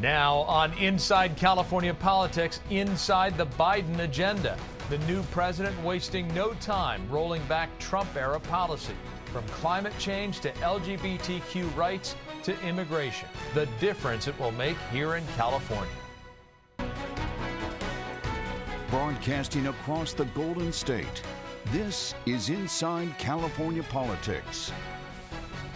Now, on Inside California Politics, inside the Biden agenda. The new president wasting no time rolling back Trump era policy, from climate change to LGBTQ rights to immigration. The difference it will make here in California. Broadcasting across the Golden State, this is Inside California Politics.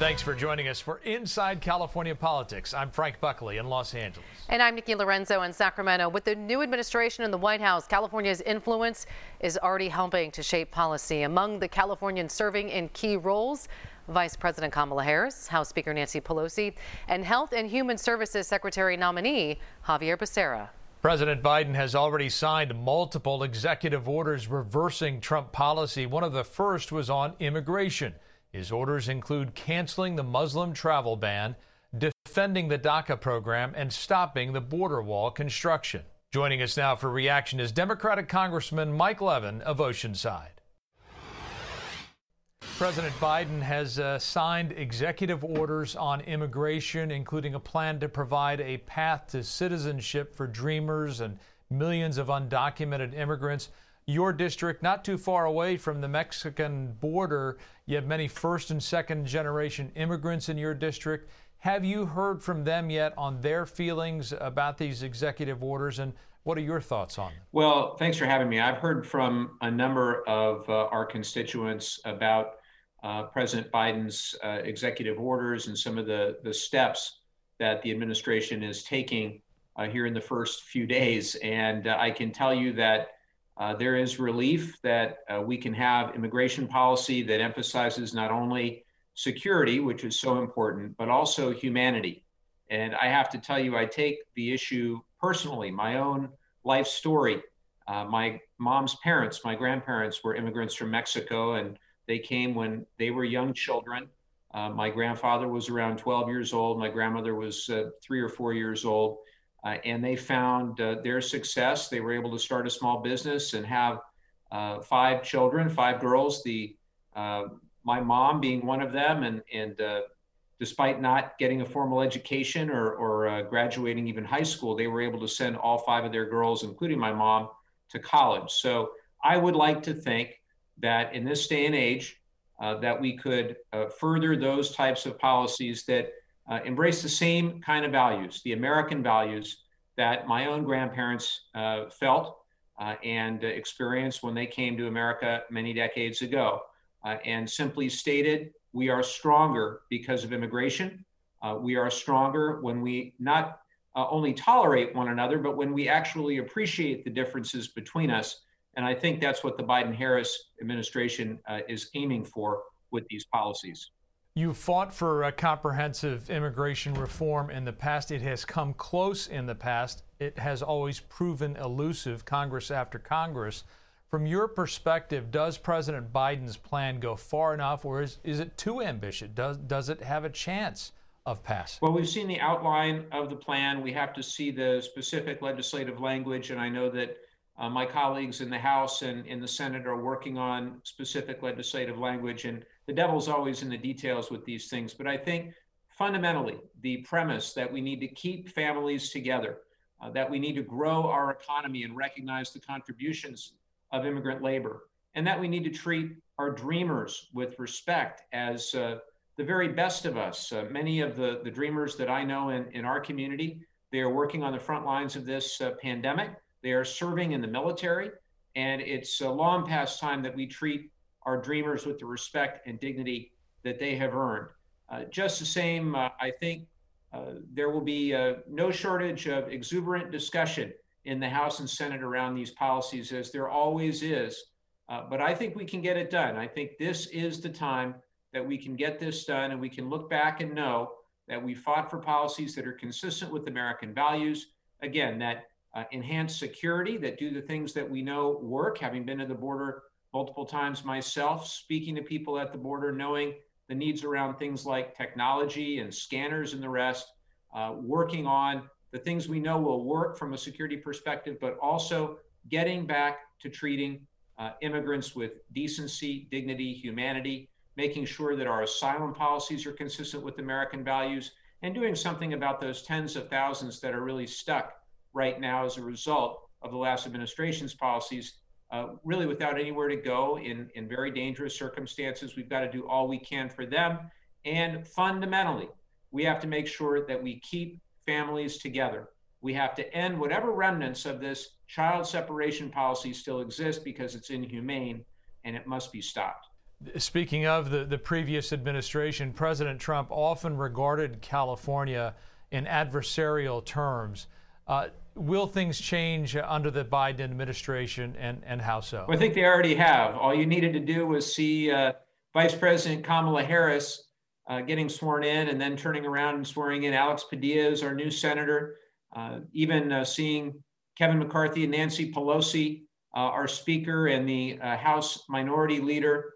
Thanks for joining us for Inside California Politics. I'm Frank Buckley in Los Angeles. And I'm Nikki Laurenzo in Sacramento. With the new administration in the White House, California's influence is already helping to shape policy. Among the Californians serving in key roles, Vice President Kamala Harris, House Speaker Nancy Pelosi, and Health and Human Services Secretary nominee Xavier Becerra. President Biden has already signed multiple executive orders reversing Trump policy. One of the first was on immigration. His orders include canceling the Muslim travel ban, defending the DACA program, and stopping the border wall construction. Joining us now for reaction is Democratic Congressman Mike Levin of Oceanside. President Biden has uh, signed executive orders on immigration, including a plan to provide a path to citizenship for dreamers and millions of undocumented immigrants your district, not too far away from the Mexican border. You have many first and second generation immigrants in your district. Have you heard from them yet on their feelings about these executive orders and what are your thoughts on them? Well, thanks for having me. I've heard from a number of uh, our constituents about uh, President Biden's uh, executive orders and some of the, the steps that the administration is taking uh, here in the first few days. And uh, I can tell you that uh, there is relief that uh, we can have immigration policy that emphasizes not only security, which is so important, but also humanity. And I have to tell you, I take the issue personally, my own life story. Uh, my mom's parents, my grandparents were immigrants from Mexico, and they came when they were young children. Uh, my grandfather was around 12 years old. My grandmother was uh, three or four years old. Uh, and they found uh, their success. They were able to start a small business and have uh, five children, five girls. The uh, my mom being one of them, and and uh, despite not getting a formal education or or uh, graduating even high school, they were able to send all five of their girls, including my mom, to college. So I would like to think that in this day and age, that we could further those types of policies that uh, embrace the same kind of values, the American values that my own grandparents uh, felt uh, and experienced when they came to America many decades ago. Uh, and simply stated, we are stronger because of immigration. Uh, we are stronger when we not only tolerate one another, but when we actually appreciate the differences between us. And I think that's what the Biden Harris administration is aiming for with these policies. You fought for a comprehensive immigration reform in the past. It has come close in the past. It has always proven elusive, Congress after Congress. From your perspective, does President Biden's plan go far enough, or is, is it too ambitious? Does, does it have a chance of passing? Well, we've seen the outline of the plan. We have to see the specific legislative language, and I know that uh, my colleagues in the House and in the Senate are working on specific legislative language, and the devil's always in the details with these things. But I think fundamentally, the premise that we need to keep families together, uh, that we need to grow our economy and recognize the contributions of immigrant labor, and that we need to treat our dreamers with respect as uh, the very best of us. Uh, many of the, the dreamers that I know in, in our community, they are working on the front lines of this uh, pandemic. They are serving in the military, and it's a long past time that we treat our dreamers with the respect and dignity that they have earned. Uh, just the same, uh, I think uh, there will be uh, no shortage of exuberant discussion in the House and Senate around these policies, as there always is. Uh, but I think we can get it done. I think this is the time that we can get this done, and we can look back and know that we fought for policies that are consistent with American values. Again, that uh, enhance security, that do the things that we know work, having been to the border multiple times myself, speaking to people at the border, knowing the needs around things like technology and scanners and the rest, uh, working on the things we know will work from a security perspective, but also getting back to treating uh, immigrants with decency, dignity, humanity, making sure that our asylum policies are consistent with American values, and doing something about those tens of thousands that are really stuck right now as a result of the last administration's policies, uh, really without anywhere to go in, in very dangerous circumstances. We've got to do all we can for them. And fundamentally, we have to make sure that we keep families together. We have to end whatever remnants of this child separation policy still exist because it's inhumane and it must be stopped. Speaking of the, the previous administration, President Trump often regarded California in adversarial terms. Uh, will things change under the Biden administration and, and how so? Well, I think they already have. All you needed to do was see uh, Vice President Kamala Harris uh, getting sworn in and then turning around and swearing in Alex Padilla as our new senator. Uh, even uh, seeing Kevin McCarthy and Nancy Pelosi, uh, our speaker and the uh, House minority leader.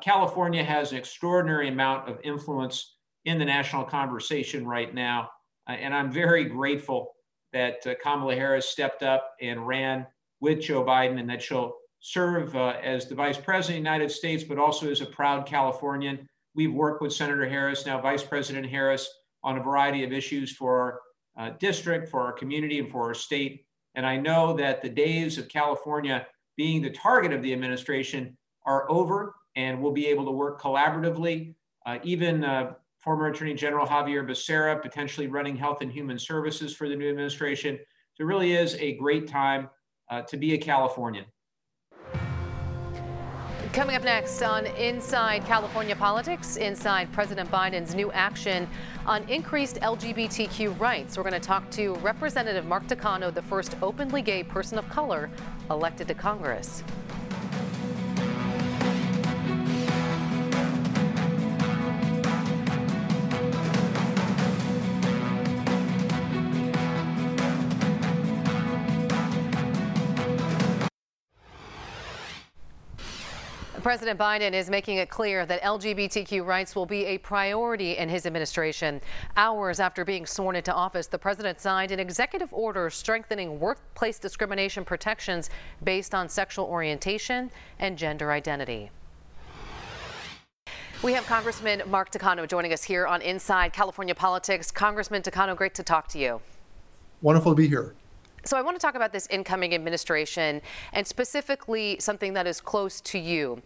California has an extraordinary amount of influence in the national conversation right now. and I'm very grateful that uh, Kamala Harris stepped up and ran with Joe Biden and that she'll serve uh, as the vice president of the United States, but also as a proud Californian. We've worked with Senator Harris, now Vice President Harris, on a variety of issues for our uh, district, for our community, and for our state. And I know that the days of California being the target of the administration are over, and we'll be able to work collaboratively. Uh, even uh, former Attorney General Xavier Becerra, potentially running Health and Human Services for the new administration. So it really is a great time uh, to be a Californian. Coming up next on Inside California Politics, inside President Biden's new action on increased LGBTQ rights. We're going to talk to Representative Mark Takano, the first openly gay person of color elected to Congress. President Biden is making it clear that LGBTQ rights will be a priority in his administration. Hours after being sworn into office, the president signed an executive order strengthening workplace discrimination protections based on sexual orientation and gender identity. We have Congressman Mark Takano joining us here on Inside California Politics. Congressman Takano, great to talk to you. Wonderful to be here. So I want to talk about this incoming administration and specifically something that is close to you.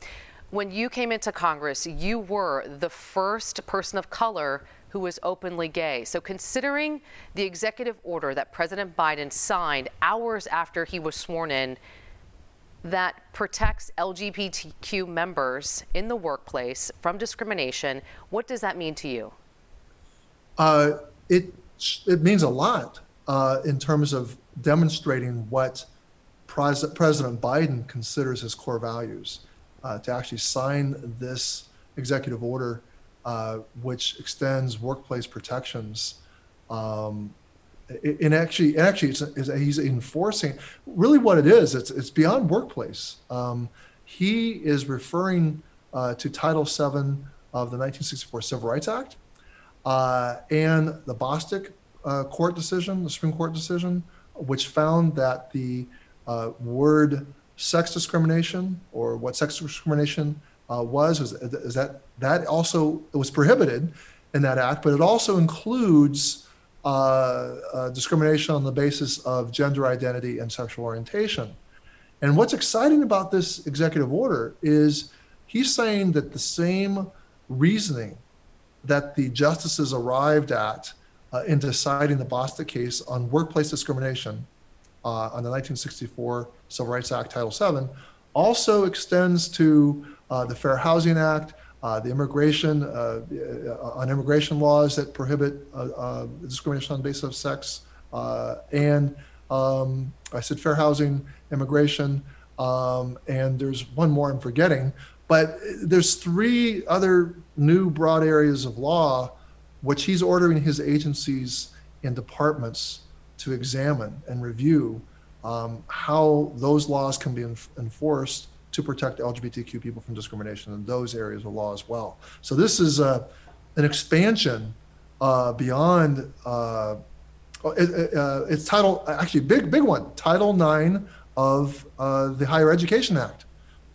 When you came into Congress, you were the first person of color who was openly gay. So, considering the executive order that President Biden signed hours after he was sworn in that protects LGBTQ members in the workplace from discrimination, what does that mean to you? Uh, it, it means a lot uh, in terms of demonstrating what Pres- President Biden considers his core values. Uh, to actually sign this executive order, uh, which extends workplace protections. Um, and actually, actually, it's, it's, he's enforcing. Really, what it is, it's it's beyond workplace. Um, he is referring uh, to Title VII of the 1964 Civil Rights Act uh, and the Bostock uh, court decision, the Supreme Court decision, which found that the uh, word sex discrimination or what sex discrimination uh, was is, is, that that also was prohibited in that act, but it also includes uh, uh, discrimination on the basis of gender identity and sexual orientation. And what's exciting about this executive order is he's saying that the same reasoning that the justices arrived at uh, in deciding the Bostock case on workplace discrimination uh, on the 1964 Civil Rights Act, Title VII, also extends to uh, the Fair Housing Act, uh, the immigration uh, uh, on immigration laws that prohibit discrimination on the basis of sex, and um, I said fair housing, immigration, um, and there's one more I'm forgetting, but there's three other new broad areas of law which he's ordering his agencies and departments to examine and review um, how those laws can be enforced to protect LGBTQ people from discrimination in those areas of law as well. So this is uh, an expansion uh, beyond. Uh, it, uh, it's title actually big big one Title IX of uh, the Higher Education Act.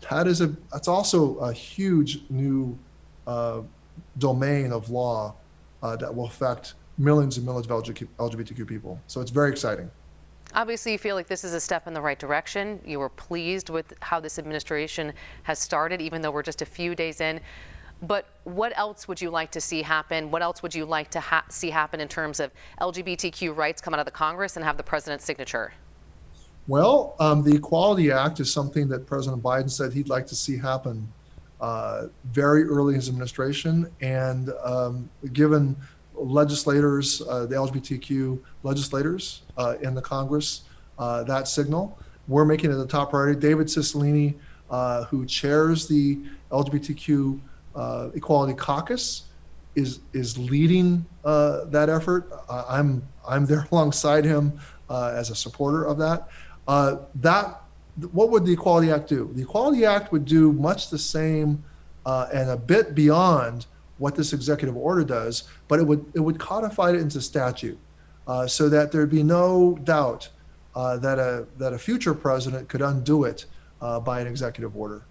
That is a that's also a huge new uh, domain of law uh, that will affect millions and millions of LGBTQ people. So it's very exciting. Obviously, you feel like this is a step in the right direction. You were pleased with how this administration has started, even though we're just a few days in. But what else would you like to see happen? What else would you like to ha- see happen in terms of LGBTQ rights come out of the Congress and have the president's signature? Well, um, the Equality Act is something that President Biden said he'd like to see happen uh, very early in his administration. And um, given legislators, uh, the LGBTQ legislators uh, in the Congress, uh, that signal, we're making it a top priority. David Cicilline, uh, who chairs the LGBTQ Equality Caucus, is is leading that effort. I'm I'm there alongside him as a supporter of that. that what would the Equality Act do? The Equality Act would do much the same uh, and a bit beyond what this executive order does, but it would it would codify it into statute, uh, so that there'd be no doubt uh, that a that a future president could undo it uh, by an executive order.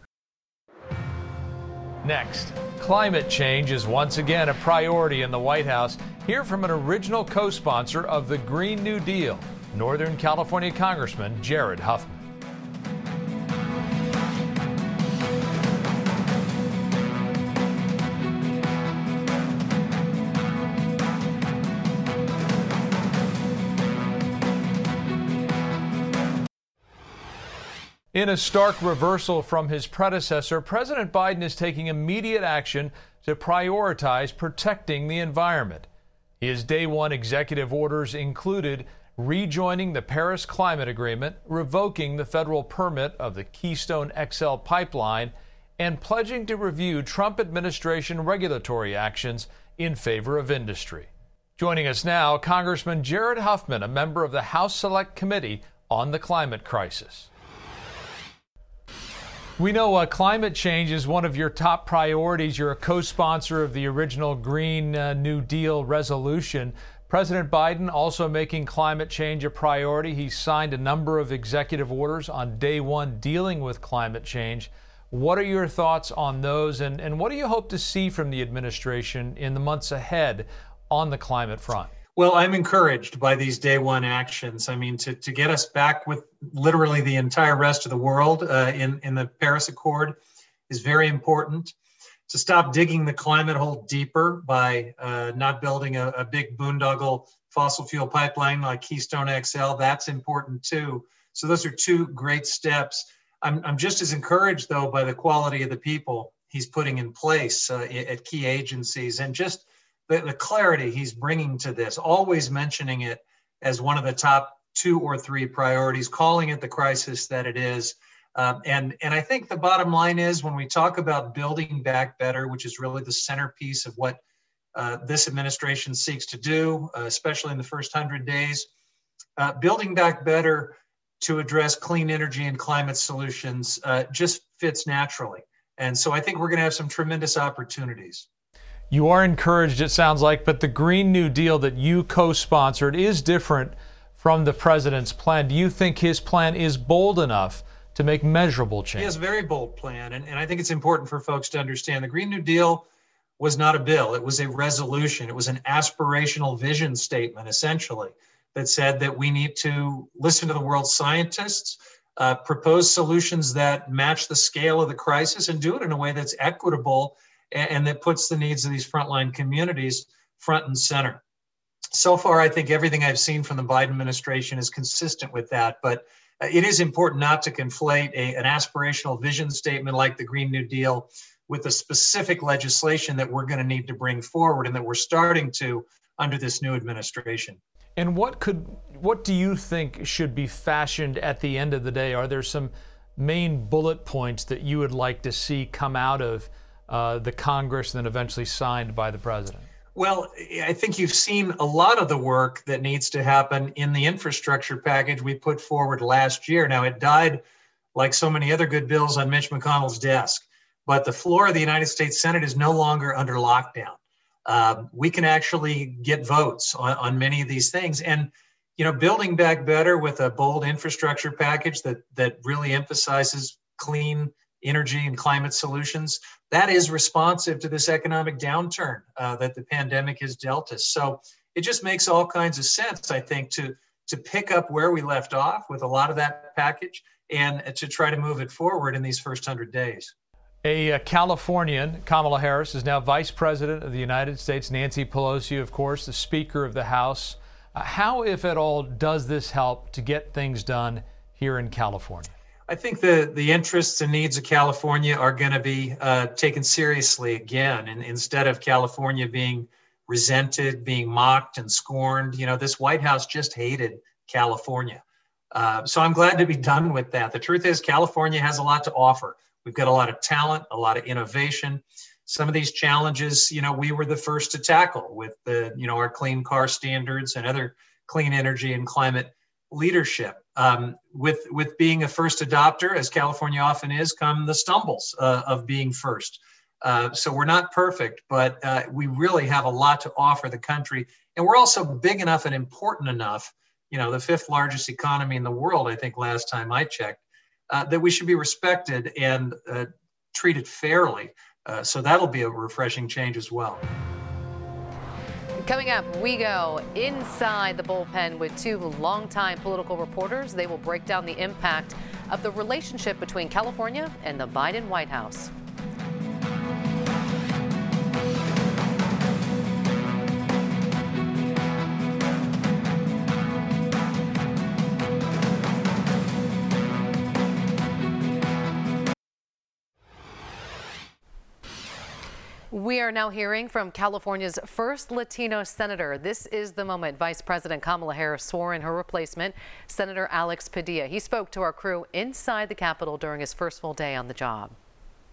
Next, climate change is once again a priority in the White House. Hear from an original co-sponsor of the Green New Deal, Northern California Congressman Jared Huffman. In a stark reversal from his predecessor, President Biden is taking immediate action to prioritize protecting the environment. His day one executive orders included rejoining the Paris Climate Agreement, revoking the federal permit of the Keystone XL pipeline, and pledging to review Trump administration regulatory actions in favor of industry. Joining us now, Congressman Jared Huffman, a member of the House Select Committee on the Climate Crisis. We know uh, climate change is one of your top priorities. You're a co sponsor of the original Green uh, New Deal resolution. President Biden also making climate change a priority. He signed a number of executive orders on day one dealing with climate change. What are your thoughts on those, and, and what do you hope to see from the administration in the months ahead on the climate front? Well, I'm encouraged by these day one actions. I mean, to, to get us back with literally the entire rest of the world uh, in, in the Paris Accord is very important. To stop digging the climate hole deeper by uh, not building a, a big boondoggle fossil fuel pipeline like Keystone XL, that's important too. So, those are two great steps. I'm, I'm just as encouraged, though, by the quality of the people he's putting in place uh, at key agencies and just the, the clarity he's bringing to this, always mentioning it as one of the top two or three priorities, calling it the crisis that it is. Um, and, and I think the bottom line is when we talk about building back better, which is really the centerpiece of what uh, this administration seeks to do, uh, especially in the first hundred days, uh, building back better to address clean energy and climate solutions uh, just fits naturally. And so I think we're going to have some tremendous opportunities. You are encouraged, it sounds like, but the Green New Deal that you co sponsored is different from the president's plan. Do you think his plan is bold enough to make measurable change? He has a very bold plan, and, and I think it's important for folks to understand the Green New Deal was not a bill, it was a resolution, it was an aspirational vision statement, essentially, that said that we need to listen to the world's scientists. Uh, propose solutions that match the scale of the crisis and do it in a way that's equitable and, and that puts the needs of these frontline communities front and center. So far, I think everything I've seen from the Biden administration is consistent with that. But uh, it is important not to conflate a, an aspirational vision statement like the Green New Deal with the specific legislation that we're going to need to bring forward and that we're starting to under this new administration. And what could what do you think should be fashioned at the end of the day? Are there some main bullet points that you would like to see come out of uh, the Congress and then eventually signed by the president? Well, I think you've seen a lot of the work that needs to happen in the infrastructure package we put forward last year. Now, it died like so many other good bills on Mitch McConnell's desk, but the floor of the United States Senate is no longer under lockdown. Um, we can actually get votes on, on many of these things. And you know, building back better with a bold infrastructure package that that really emphasizes clean energy and climate solutions, that is responsive to this economic downturn uh, that the pandemic has dealt us. So it just makes all kinds of sense, I think, to to pick up where we left off with a lot of that package and to try to move it forward in these first 100 days. A uh, Californian, Kamala Harris, is now Vice President of the United States. Nancy Pelosi, of course, the Speaker of the House. Uh, how, if at all, does this help to get things done here in California? I think the, the interests and needs of California are going to be uh, taken seriously again. And instead of California being resented, being mocked and scorned, you know, this White House just hated California. Uh, so I'm glad to be done with that. The truth is, California has a lot to offer. We've got a lot of talent, a lot of innovation. Some of these challenges, you know, we were the first to tackle with the, you know, our clean car standards and other clean energy and climate leadership. Um, with with being a first adopter, as California often is, come the stumbles uh, of being first. Uh, so we're not perfect, but uh, we really have a lot to offer the country, and we're also big enough and important enough. You know, the fifth largest economy in the world, I think, last time I checked, uh, that we should be respected and uh, treated fairly. Uh, so that'll be a refreshing change as well. Coming up, we go inside the bullpen with two longtime political reporters. They will break down the impact of the relationship between California and the Biden White House. We are now hearing from California's first Latino senator. This is the moment Vice President Kamala Harris swore in her replacement, Senator Alex Padilla. He spoke to our crew inside the Capitol during his first full day on the job.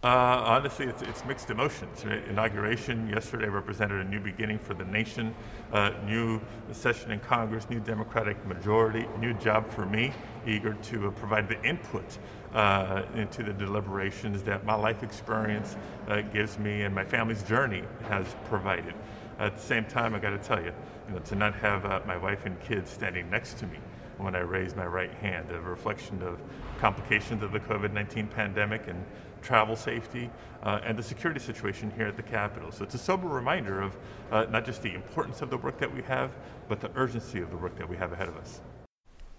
Uh, honestly, it's, it's, mixed emotions. Right? Inauguration yesterday represented a new beginning for the nation, uh, new session in Congress, new Democratic majority, new job for me, eager to uh, provide the input uh, into the deliberations that my life experience uh, gives me and my family's journey has provided. At the same time, I got to tell you, you know, to not have uh, my wife and kids standing next to me when I raise my right hand, a reflection of complications of the COVID-19 pandemic and travel safety uh, and the security situation here at the Capitol. So it's a sober reminder of uh, not just the importance of the work that we have, but the urgency of the work that we have ahead of us.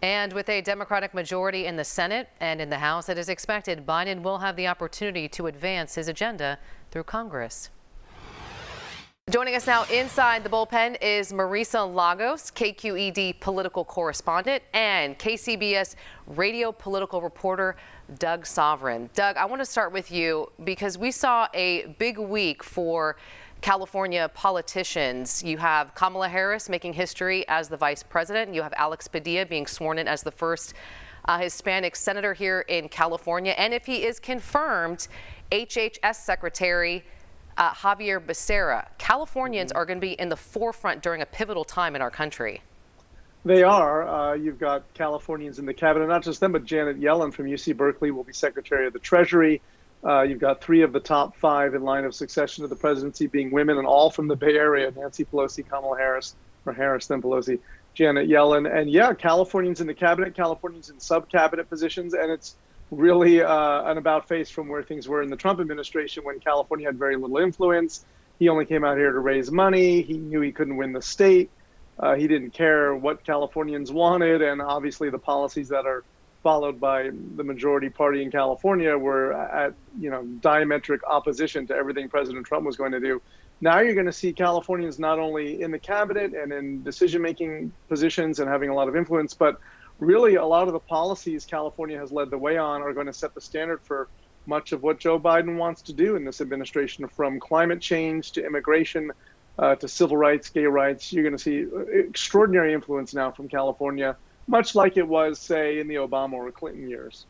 And with a Democratic majority in the Senate and in the House, it is expected Biden will have the opportunity to advance his agenda through Congress. Joining us now inside the bullpen is Marisa Lagos, KQED political correspondent, and KCBS radio political reporter Doug Sovern. Doug, I want to start with you because we saw a big week for California politicians. You have Kamala Harris making history as the vice president. You have Alex Padilla being sworn in as the first uh, Hispanic senator here in California. And if he is confirmed, HHS Secretary uh, Xavier Becerra. Californians mm-hmm. are going to be in the forefront during a pivotal time in our country. They are. Uh, you've got Californians in the cabinet, not just them, but Janet Yellen from UC Berkeley will be Secretary of the Treasury. Uh, you've got three of the top five in line of succession to the presidency being women, and all from the Bay Area: Nancy Pelosi, Kamala Harris, or Harris then Pelosi, Janet Yellen, and yeah, Californians in the cabinet, Californians in sub-cabinet positions, and it's really uh, an about face from where things were in the Trump administration when California had very little influence. He only came out here to raise money. He knew he couldn't win the state. Uh, he didn't care what Californians wanted, and obviously the policies that are followed by the majority party in California were at you know diametric opposition to everything President Trump was going to do. Now you're going to see Californians not only in the cabinet and in decision-making positions and having a lot of influence, but really a lot of the policies California has led the way on are going to set the standard for much of what Joe Biden wants to do in this administration, from climate change to immigration uh, to civil rights, gay rights. You're going to see extraordinary influence now from California much like it was, say, in the Obama or Clinton years.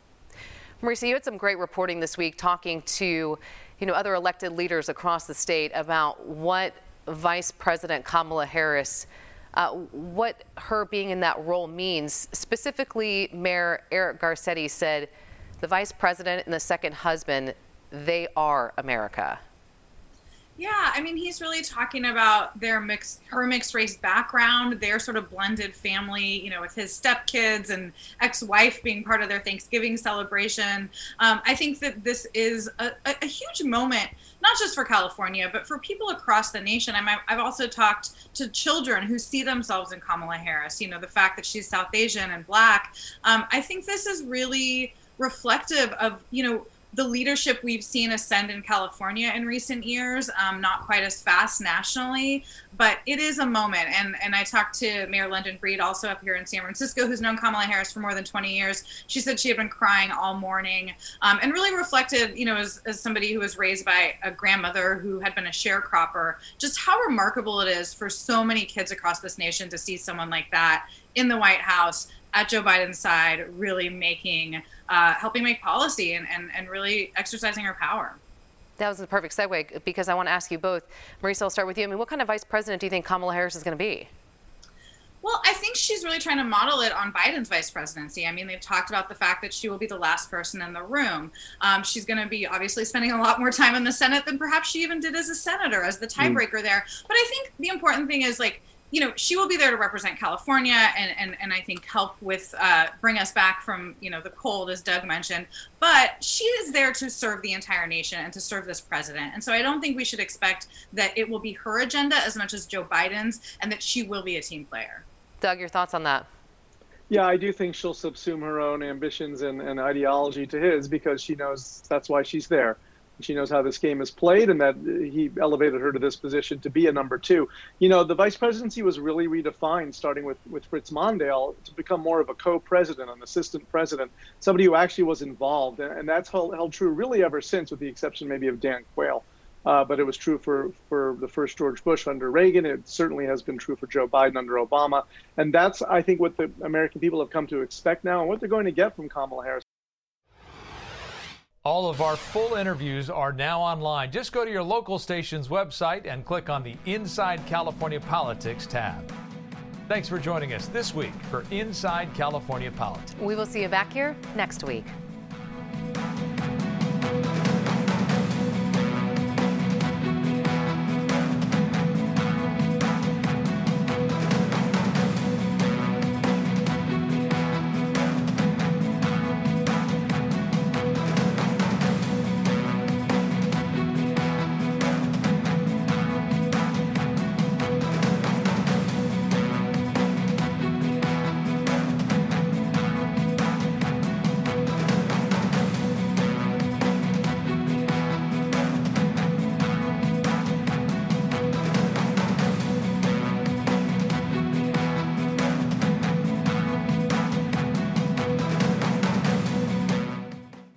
Marisa, you had some great reporting this week talking to, you know, other elected leaders across the state about what Vice President Kamala Harris, uh, what her being in that role means. Specifically, Mayor Eric Garcetti said, the vice president and the second husband, they are America. Yeah, I mean, he's really talking about their mixed, her mixed race background, their sort of blended family, you know, with his stepkids and ex-wife being part of their Thanksgiving celebration. Um, I think that this is a, a, huge moment, not just for California, but for people across the nation. i I've also talked to children who see themselves in Kamala Harris. You know, the fact that she's South Asian and Black. Um, I think this is really reflective of, you know, the leadership we've seen ascend in California in recent years, um, not quite as fast nationally, but it is a moment. And and I talked to Mayor London Breed, also up here in San Francisco, who's known Kamala Harris for more than 20 years. She said she had been crying all morning, um, and really reflected, you know, as, as somebody who was raised by a grandmother who had been a sharecropper, just how remarkable it is for so many kids across this nation to see someone like that in the White House at Joe Biden's side, really making, uh, helping make policy and, and, and really exercising her power. That was the perfect segue because I want to ask you both. Maurice, I'll start with you. I mean, what kind of vice president do you think Kamala Harris is going to be? Well, I think she's really trying to model it on Biden's vice presidency. I mean, they've talked about the fact that she will be the last person in the room. Um, she's going to be obviously spending a lot more time in the Senate than perhaps she even did as a senator, as the tiebreaker mm. there. But I think the important thing is like, you know, she will be there to represent California and, and, and I think help with uh, bring us back from, you know, the cold, as Doug mentioned. But she is there to serve the entire nation and to serve this president. And so I don't think we should expect that it will be her agenda as much as Joe Biden's and that she will be a team player. Doug, your thoughts on that? Yeah, I do think she'll subsume her own ambitions and, and ideology to his because she knows that's why she's there. She knows how this game is played, and that he elevated her to this position to be a number two. You know, the vice presidency was really redefined, starting with with Fritz Mondale, to become more of a co-president, an assistant president, somebody who actually was involved, and that's held, held true really ever since, with the exception maybe of Dan Quayle. Uh, but it was true for, for the first George Bush under Reagan. It certainly has been true for Joe Biden under Obama. And that's, I think, what the American people have come to expect now and what they're going to get from Kamala Harris. All of our full interviews are now online. Just go to your local station's website and click on the Inside California Politics tab. Thanks for joining us this week for Inside California Politics. We will see you back here next week.